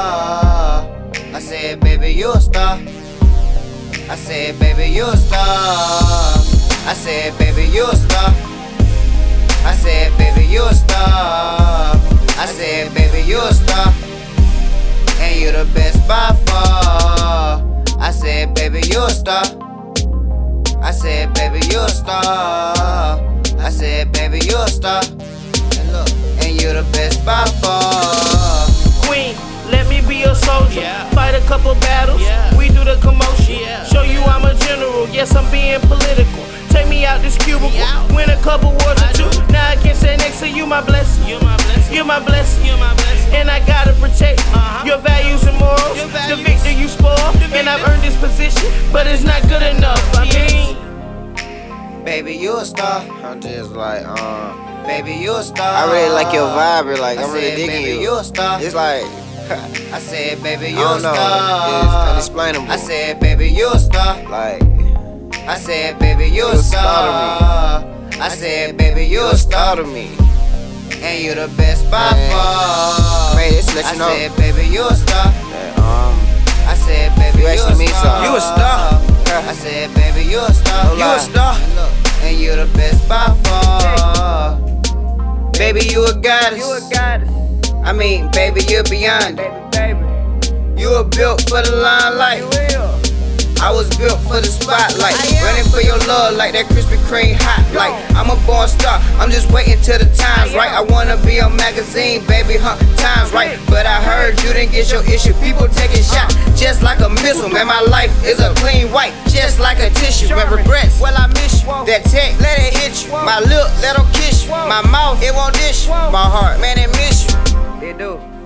star. I said, baby, you a star. I said, baby, you a star. I said, baby, you a star. I said, baby, you a star. And you the best by far. I said, baby, you a star. I said, baby, you a star. I said, baby, you a star. And look, and you the best by far. Being political. Take me out this cubicle. Yeah. Win a couple wars or two. Now I can stand next to you, my blessing. You're my blessing. You're my blessing. You're my blessing. And I gotta protect Uh-huh. your values and morals. Your The values. victor you spoil. And I've earned this position, but it's not good enough. I mean, Baby, you a star. I'm just like, um, Baby, you a star. I really like your vibe. You're like, I I'm really digging baby, you. you a star. It's like, I said, baby, you I a don't know. star. It's unexplainable. I said, baby, you a star. like, I said, baby, you a You a star. I said, baby, you a star star. to me. And you the best by Man. far. Man, just to let I know. said, baby, you a star. That, um, I said, baby, You you, a star. something. You a star. I said, baby, you a star. No lie. And look, and you the best by far. Baby, you a goddess. you a goddess. I mean, baby, you're beyond. Baby, baby. You were built for the limelight. I was built for the spotlight. Running for your love like that Krispy Kreme hot light. I'm a born star. I'm just waiting till the time's right. I wanna be a magazine, baby, huh? Time's right. But I heard you didn't get your issue. People taking uh-huh. shots just like a missile. Man, my life is a clean white, just like a tissue. Man, regrets, well, I miss you. That tech, let it hit you. My lips, let 'em kiss you. My mouth, it won't dish you. My heart, man, it miss you. They do.